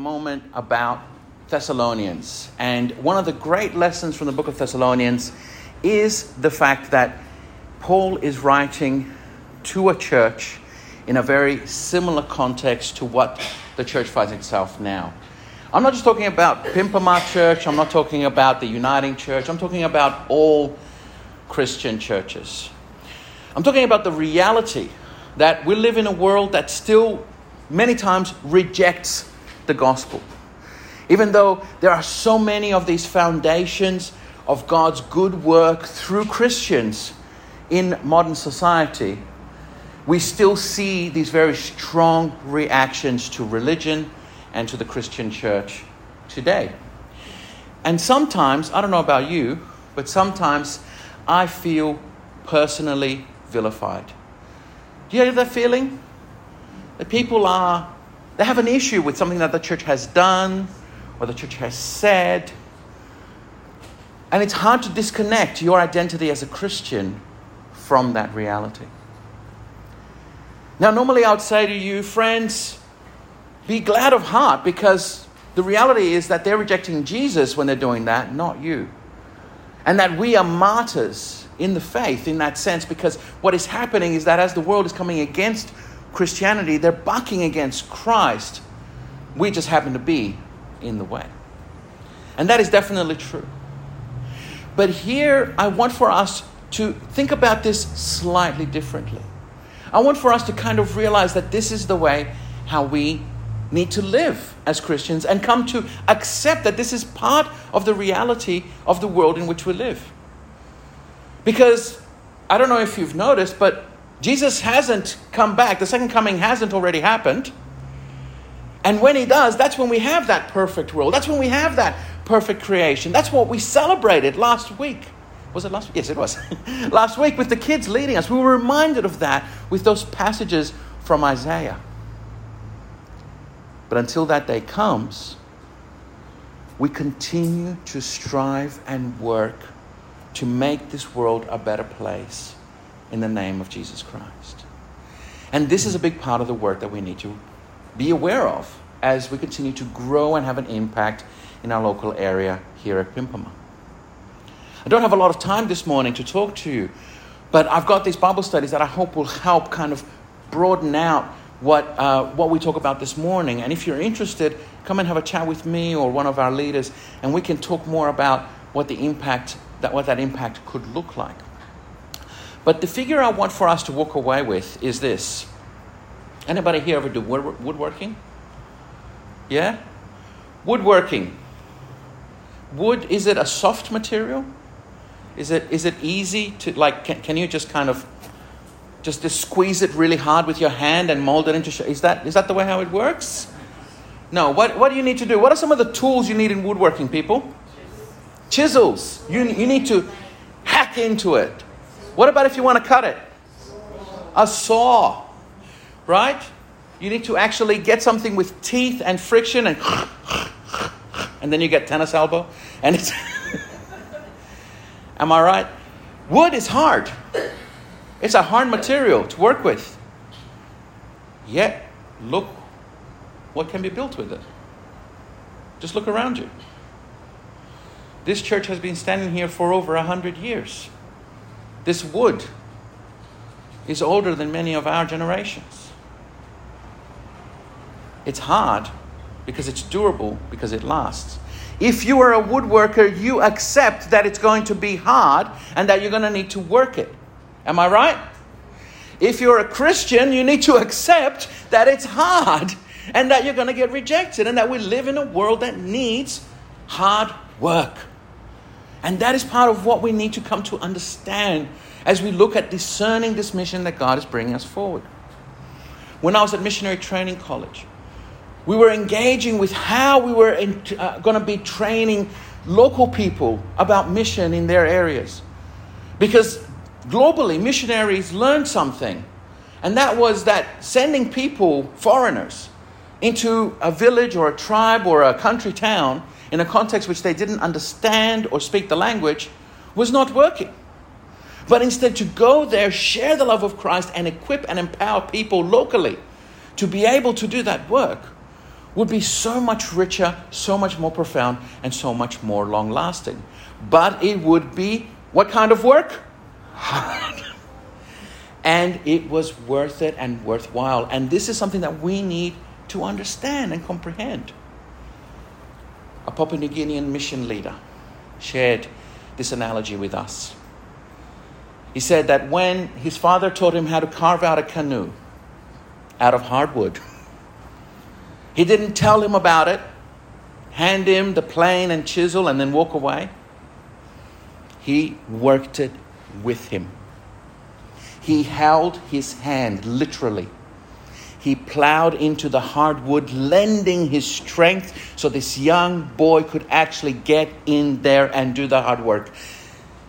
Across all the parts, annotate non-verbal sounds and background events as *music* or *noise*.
moment about Thessalonians. And one of the great lessons from the book of Thessalonians is the fact that Paul is writing to a church in a very similar context to what the church finds itself now. I'm not just talking about Pimpama Church, I'm not talking about the Uniting Church, I'm talking about all Christian churches. I'm talking about the reality that we live in a world that still many times rejects the gospel. Even though there are so many of these foundations of God's good work through Christians in modern society, we still see these very strong reactions to religion and to the Christian church today. And sometimes, I don't know about you, but sometimes I feel personally vilified. Do you have that feeling? That people are, they have an issue with something that the church has done or the church has said. And it's hard to disconnect your identity as a Christian from that reality. Now, normally I would say to you, friends, be glad of heart because the reality is that they're rejecting Jesus when they're doing that, not you. And that we are martyrs in the faith in that sense because what is happening is that as the world is coming against Christianity, they're bucking against Christ. We just happen to be in the way. And that is definitely true. But here, I want for us to think about this slightly differently. I want for us to kind of realize that this is the way how we need to live as Christians and come to accept that this is part of the reality of the world in which we live. Because I don't know if you've noticed, but Jesus hasn't come back. The second coming hasn't already happened. And when he does, that's when we have that perfect world. That's when we have that perfect creation. That's what we celebrated last week. Was it last week? Yes, it was. *laughs* last week with the kids leading us. We were reminded of that with those passages from Isaiah. But until that day comes, we continue to strive and work to make this world a better place in the name of Jesus Christ. And this is a big part of the work that we need to be aware of as we continue to grow and have an impact in our local area here at Pimpama. I don't have a lot of time this morning to talk to you, but I've got these Bible studies that I hope will help kind of broaden out what, uh, what we talk about this morning. And if you're interested, come and have a chat with me or one of our leaders, and we can talk more about what the impact that what that impact could look like. But the figure I want for us to walk away with is this. Anybody here ever do wood, woodworking? Yeah? Woodworking. Wood, is it a soft material? Is it, is it easy to, like, can, can you just kind of just, just squeeze it really hard with your hand and mold it into shape? Is that, is that the way how it works? No. What, what do you need to do? What are some of the tools you need in woodworking, people? Chisels. You, you need to hack into it. What about if you want to cut it? A saw, right? You need to actually get something with teeth and friction and and then you get tennis elbow and it's *laughs* Am I right? Wood is hard. It's a hard material to work with. Yet, look what can be built with it. Just look around you. This church has been standing here for over a hundred years. This wood is older than many of our generations. It's hard because it's durable, because it lasts. If you are a woodworker, you accept that it's going to be hard and that you're going to need to work it. Am I right? If you're a Christian, you need to accept that it's hard and that you're going to get rejected and that we live in a world that needs hard work. And that is part of what we need to come to understand as we look at discerning this mission that God is bringing us forward. When I was at Missionary Training College, we were engaging with how we were uh, going to be training local people about mission in their areas. Because globally, missionaries learned something, and that was that sending people, foreigners, into a village or a tribe or a country town in a context which they didn't understand or speak the language was not working. But instead, to go there, share the love of Christ, and equip and empower people locally to be able to do that work would be so much richer, so much more profound, and so much more long lasting. But it would be what kind of work? Hard. *laughs* and it was worth it and worthwhile. And this is something that we need to understand and comprehend. A Papua New Guinean mission leader shared this analogy with us. He said that when his father taught him how to carve out a canoe out of hardwood, he didn't tell him about it, hand him the plane and chisel, and then walk away. He worked it with him. He held his hand literally. He plowed into the hardwood, lending his strength so this young boy could actually get in there and do the hard work.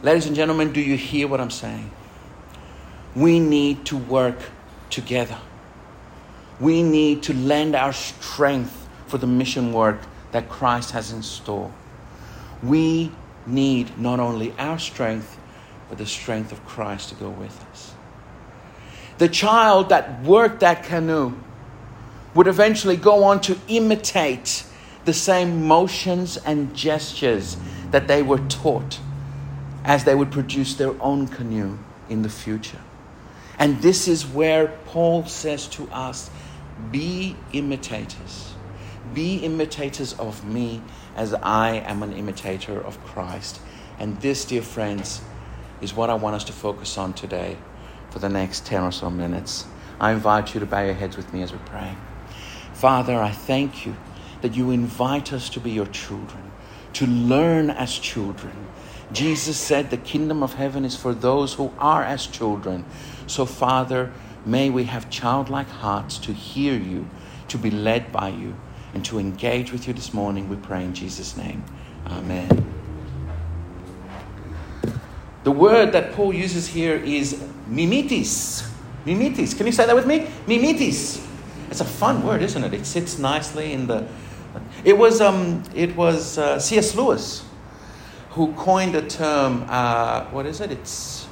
Ladies and gentlemen, do you hear what I'm saying? We need to work together. We need to lend our strength for the mission work that Christ has in store. We need not only our strength, but the strength of Christ to go with us. The child that worked that canoe would eventually go on to imitate the same motions and gestures that they were taught as they would produce their own canoe in the future. And this is where Paul says to us be imitators. Be imitators of me as I am an imitator of Christ. And this, dear friends, is what I want us to focus on today for the next 10 or so minutes. I invite you to bow your heads with me as we pray. Father, I thank you that you invite us to be your children, to learn as children. Jesus said the kingdom of heaven is for those who are as children. So, Father, May we have childlike hearts to hear you, to be led by you, and to engage with you this morning. We pray in Jesus' name. Amen. The word that Paul uses here is mimetis. Mimetis. Can you say that with me? Mimetis. It's a fun word, isn't it? It sits nicely in the. It was um, it was uh, C.S. Lewis who coined the term. Uh, what is it? It's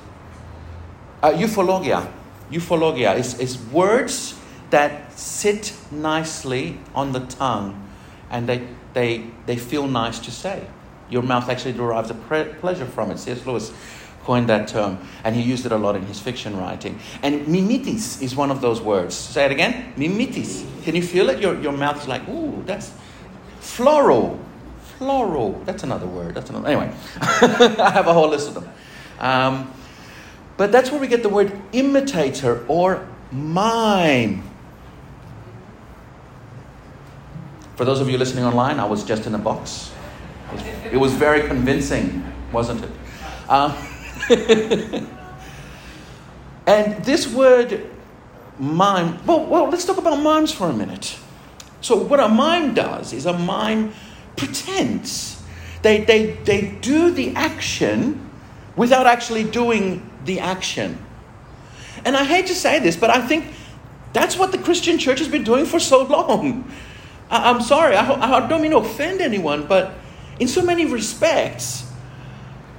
uh, euphologia euphologia is, is words that sit nicely on the tongue and they, they, they feel nice to say. Your mouth actually derives a pre- pleasure from it. C.S. Lewis coined that term, and he used it a lot in his fiction writing. And mimetis is one of those words. Say it again. Mimetis. Can you feel it? Your, your mouth is like, ooh, that's floral. Floral. That's another word. That's another. Anyway, *laughs* I have a whole list of them. Um, but that's where we get the word imitator or mime. For those of you listening online, I was just in a box. It was, it was very convincing, wasn't it? Uh, *laughs* and this word mime, well, well, let's talk about mimes for a minute. So, what a mime does is a mime pretends. They, they, they do the action without actually doing the action. And I hate to say this, but I think that's what the Christian church has been doing for so long. I, am sorry, I, I don't mean to offend anyone, but in so many respects,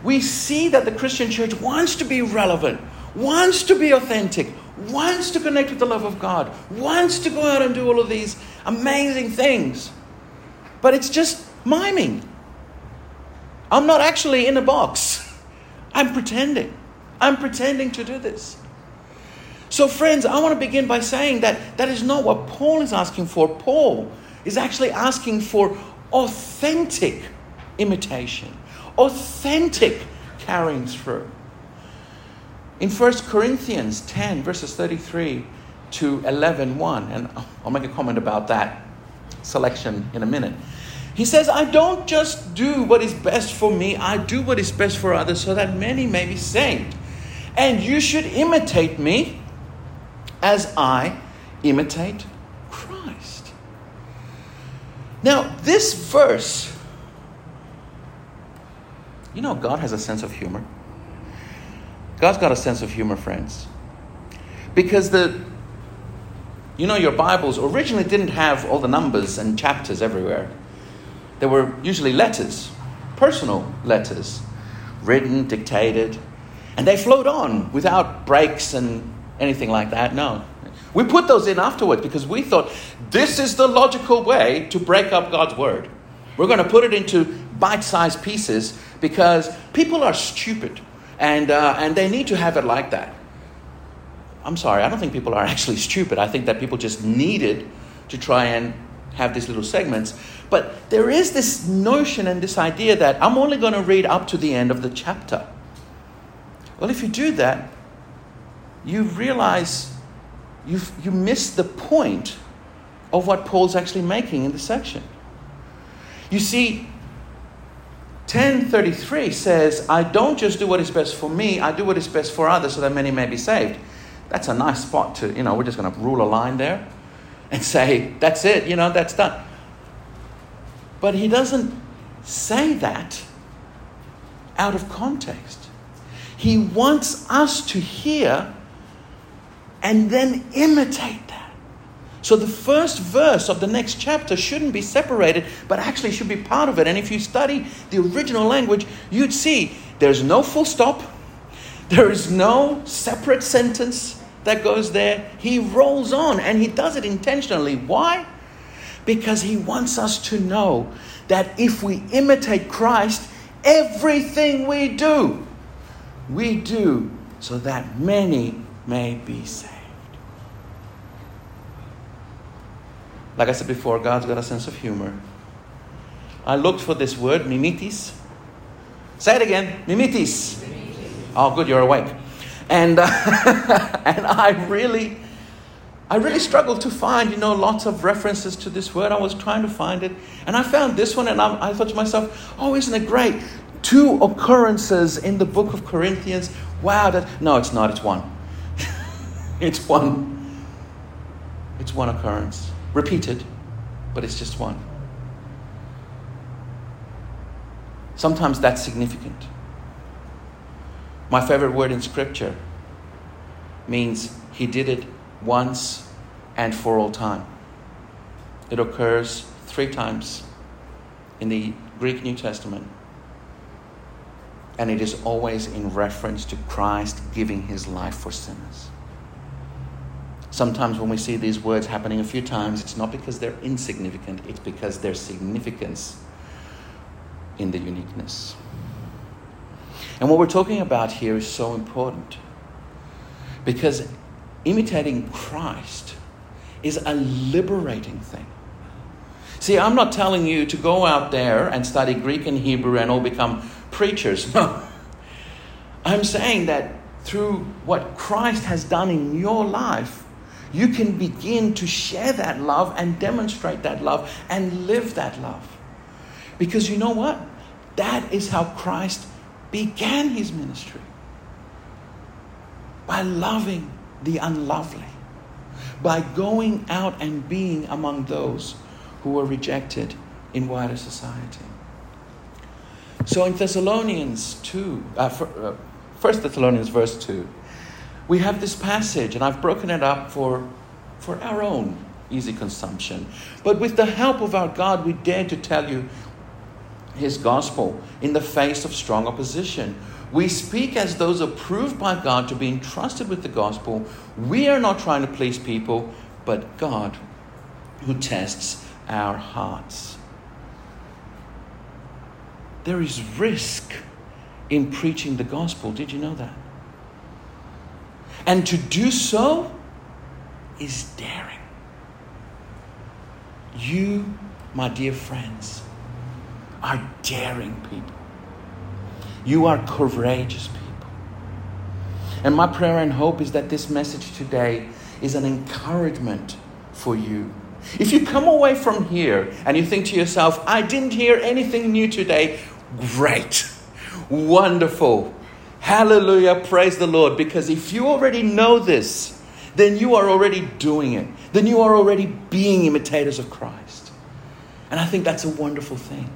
we see that the Christian church wants to be relevant, wants to be authentic, wants to connect with the love of God, wants to go out and do all of these amazing things. But it's just miming. I'm not actually in a box, *laughs* I'm pretending. I'm pretending to do this. So, friends, I want to begin by saying that that is not what Paul is asking for. Paul is actually asking for authentic imitation, authentic carrying through. In 1 Corinthians 10, verses 33 to 11, 1, and I'll make a comment about that selection in a minute. He says, I don't just do what is best for me, I do what is best for others so that many may be saved. And you should imitate me as I imitate Christ. Now, this verse, you know, God has a sense of humor. God's got a sense of humor, friends. Because the, you know, your Bibles originally didn't have all the numbers and chapters everywhere. There were usually letters, personal letters, written, dictated, and they flowed on without breaks and anything like that. No. We put those in afterwards because we thought this is the logical way to break up God's word. We're going to put it into bite sized pieces because people are stupid and, uh, and they need to have it like that. I'm sorry, I don't think people are *laughs* actually stupid. I think that people just needed to try and have these little segments. But there is this notion and this idea that I'm only going to read up to the end of the chapter. Well, if you do that, you realize you've, you miss the point of what Paul's actually making in the section. You see, 1033 says, I don't just do what is best for me, I do what is best for others so that many may be saved. That's a nice spot to, you know, we're just going to rule a line there and say, that's it, you know, that's done. But he doesn't say that out of context. He wants us to hear and then imitate that. So the first verse of the next chapter shouldn't be separated, but actually should be part of it. And if you study the original language, you'd see there's no full stop, there is no separate sentence that goes there. He rolls on and he does it intentionally. Why? Because he wants us to know that if we imitate Christ, everything we do, we do so that many may be saved. Like I said before, God's got a sense of humor. I looked for this word, mimitis. Say it again, mimitis. Oh, good, you're awake. And, uh, *laughs* and I really, I really struggled to find, you know, lots of references to this word. I was trying to find it. And I found this one, and I, I thought to myself, oh, isn't it great? Two occurrences in the book of Corinthians. Wow, that, no, it's not, it's one. *laughs* it's one. It's one occurrence. Repeated, but it's just one. Sometimes that's significant. My favorite word in Scripture means he did it once and for all time. It occurs three times in the Greek New Testament. And it is always in reference to Christ giving his life for sinners. Sometimes when we see these words happening a few times, it's not because they're insignificant, it's because there's significance in the uniqueness. And what we're talking about here is so important because imitating Christ is a liberating thing. See, I'm not telling you to go out there and study Greek and Hebrew and all become preachers. *laughs* No. I'm saying that through what Christ has done in your life, you can begin to share that love and demonstrate that love and live that love. Because you know what? That is how Christ began his ministry by loving the unlovely, by going out and being among those who were rejected in wider society. So in Thessalonians 2, uh, uh, 1 Thessalonians verse 2, we have this passage, and I've broken it up for, for our own easy consumption. But with the help of our God, we dare to tell you his gospel in the face of strong opposition. We speak as those approved by God to be entrusted with the gospel. We are not trying to please people, but God who tests our hearts. There is risk in preaching the gospel. Did you know that? And to do so is daring. You, my dear friends, are daring people. You are courageous people. And my prayer and hope is that this message today is an encouragement for you. If you come away from here and you think to yourself, I didn't hear anything new today, great, wonderful, hallelujah, praise the Lord. Because if you already know this, then you are already doing it. Then you are already being imitators of Christ. And I think that's a wonderful thing.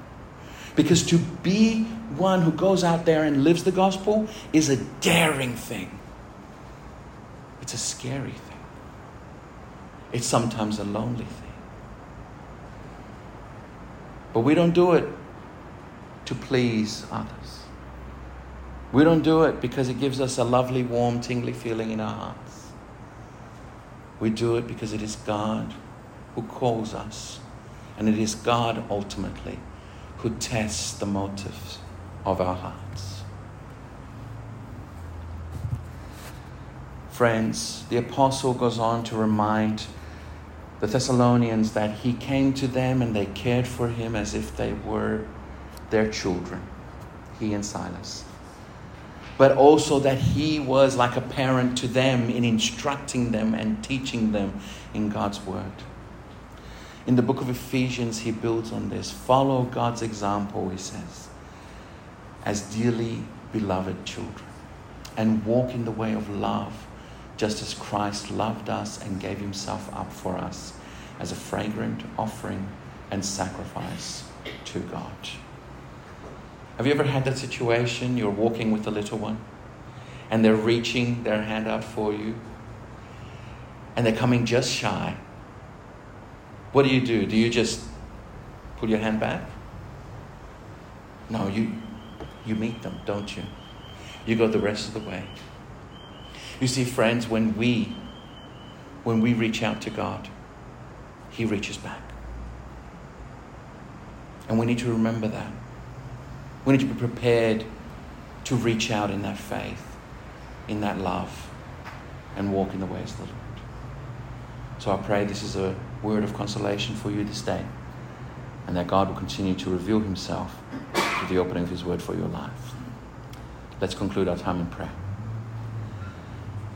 Because to be one who goes out there and lives the gospel is a daring thing. It's a scary thing. It's sometimes a lonely thing. But we don't do it to please others. We don't do it because it gives us a lovely, warm, tingly feeling in our hearts. We do it because it is God who calls us, and it is God ultimately who tests the motives of our hearts. Friends, the apostle goes on to remind the Thessalonians that he came to them and they cared for him as if they were their children, he and Silas. But also that he was like a parent to them in instructing them and teaching them in God's word. In the book of Ephesians, he builds on this. Follow God's example, he says, as dearly beloved children, and walk in the way of love just as Christ loved us and gave himself up for us as a fragrant offering and sacrifice to God. Have you ever had that situation? You're walking with a little one and they're reaching their hand out for you and they're coming just shy. What do you do? Do you just pull your hand back? No, you, you meet them, don't you? You go the rest of the way. You see, friends, when we when we reach out to God, He reaches back. And we need to remember that. We need to be prepared to reach out in that faith, in that love, and walk in the ways of the Lord. So I pray this is a word of consolation for you this day, and that God will continue to reveal Himself through the opening of His word for your life. Let's conclude our time in prayer.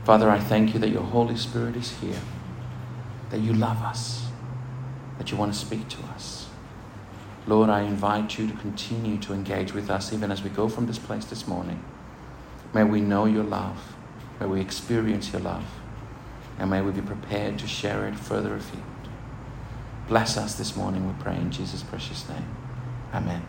Father, I thank you that your Holy Spirit is here, that you love us, that you want to speak to us. Lord, I invite you to continue to engage with us even as we go from this place this morning. May we know your love, may we experience your love, and may we be prepared to share it further afield. Bless us this morning, we pray in Jesus' precious name. Amen.